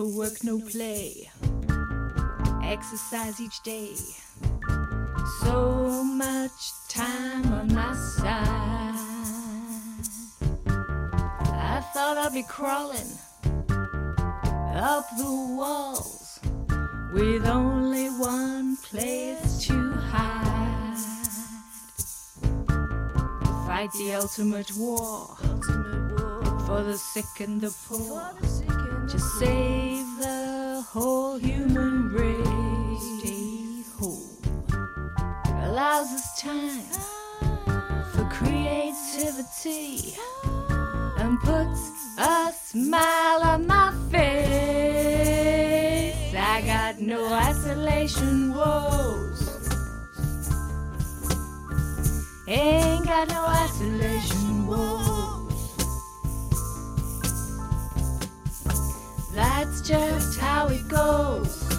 No work, no play. Exercise each day. So much time on my side. I thought I'd be crawling up the walls with only one place to hide. Fight the ultimate war for the sick and the poor to save the whole human race. Stay whole allows us time for creativity and puts a smile on my face. I got no isolation woes. Ain't got no isolation That's just how it goes.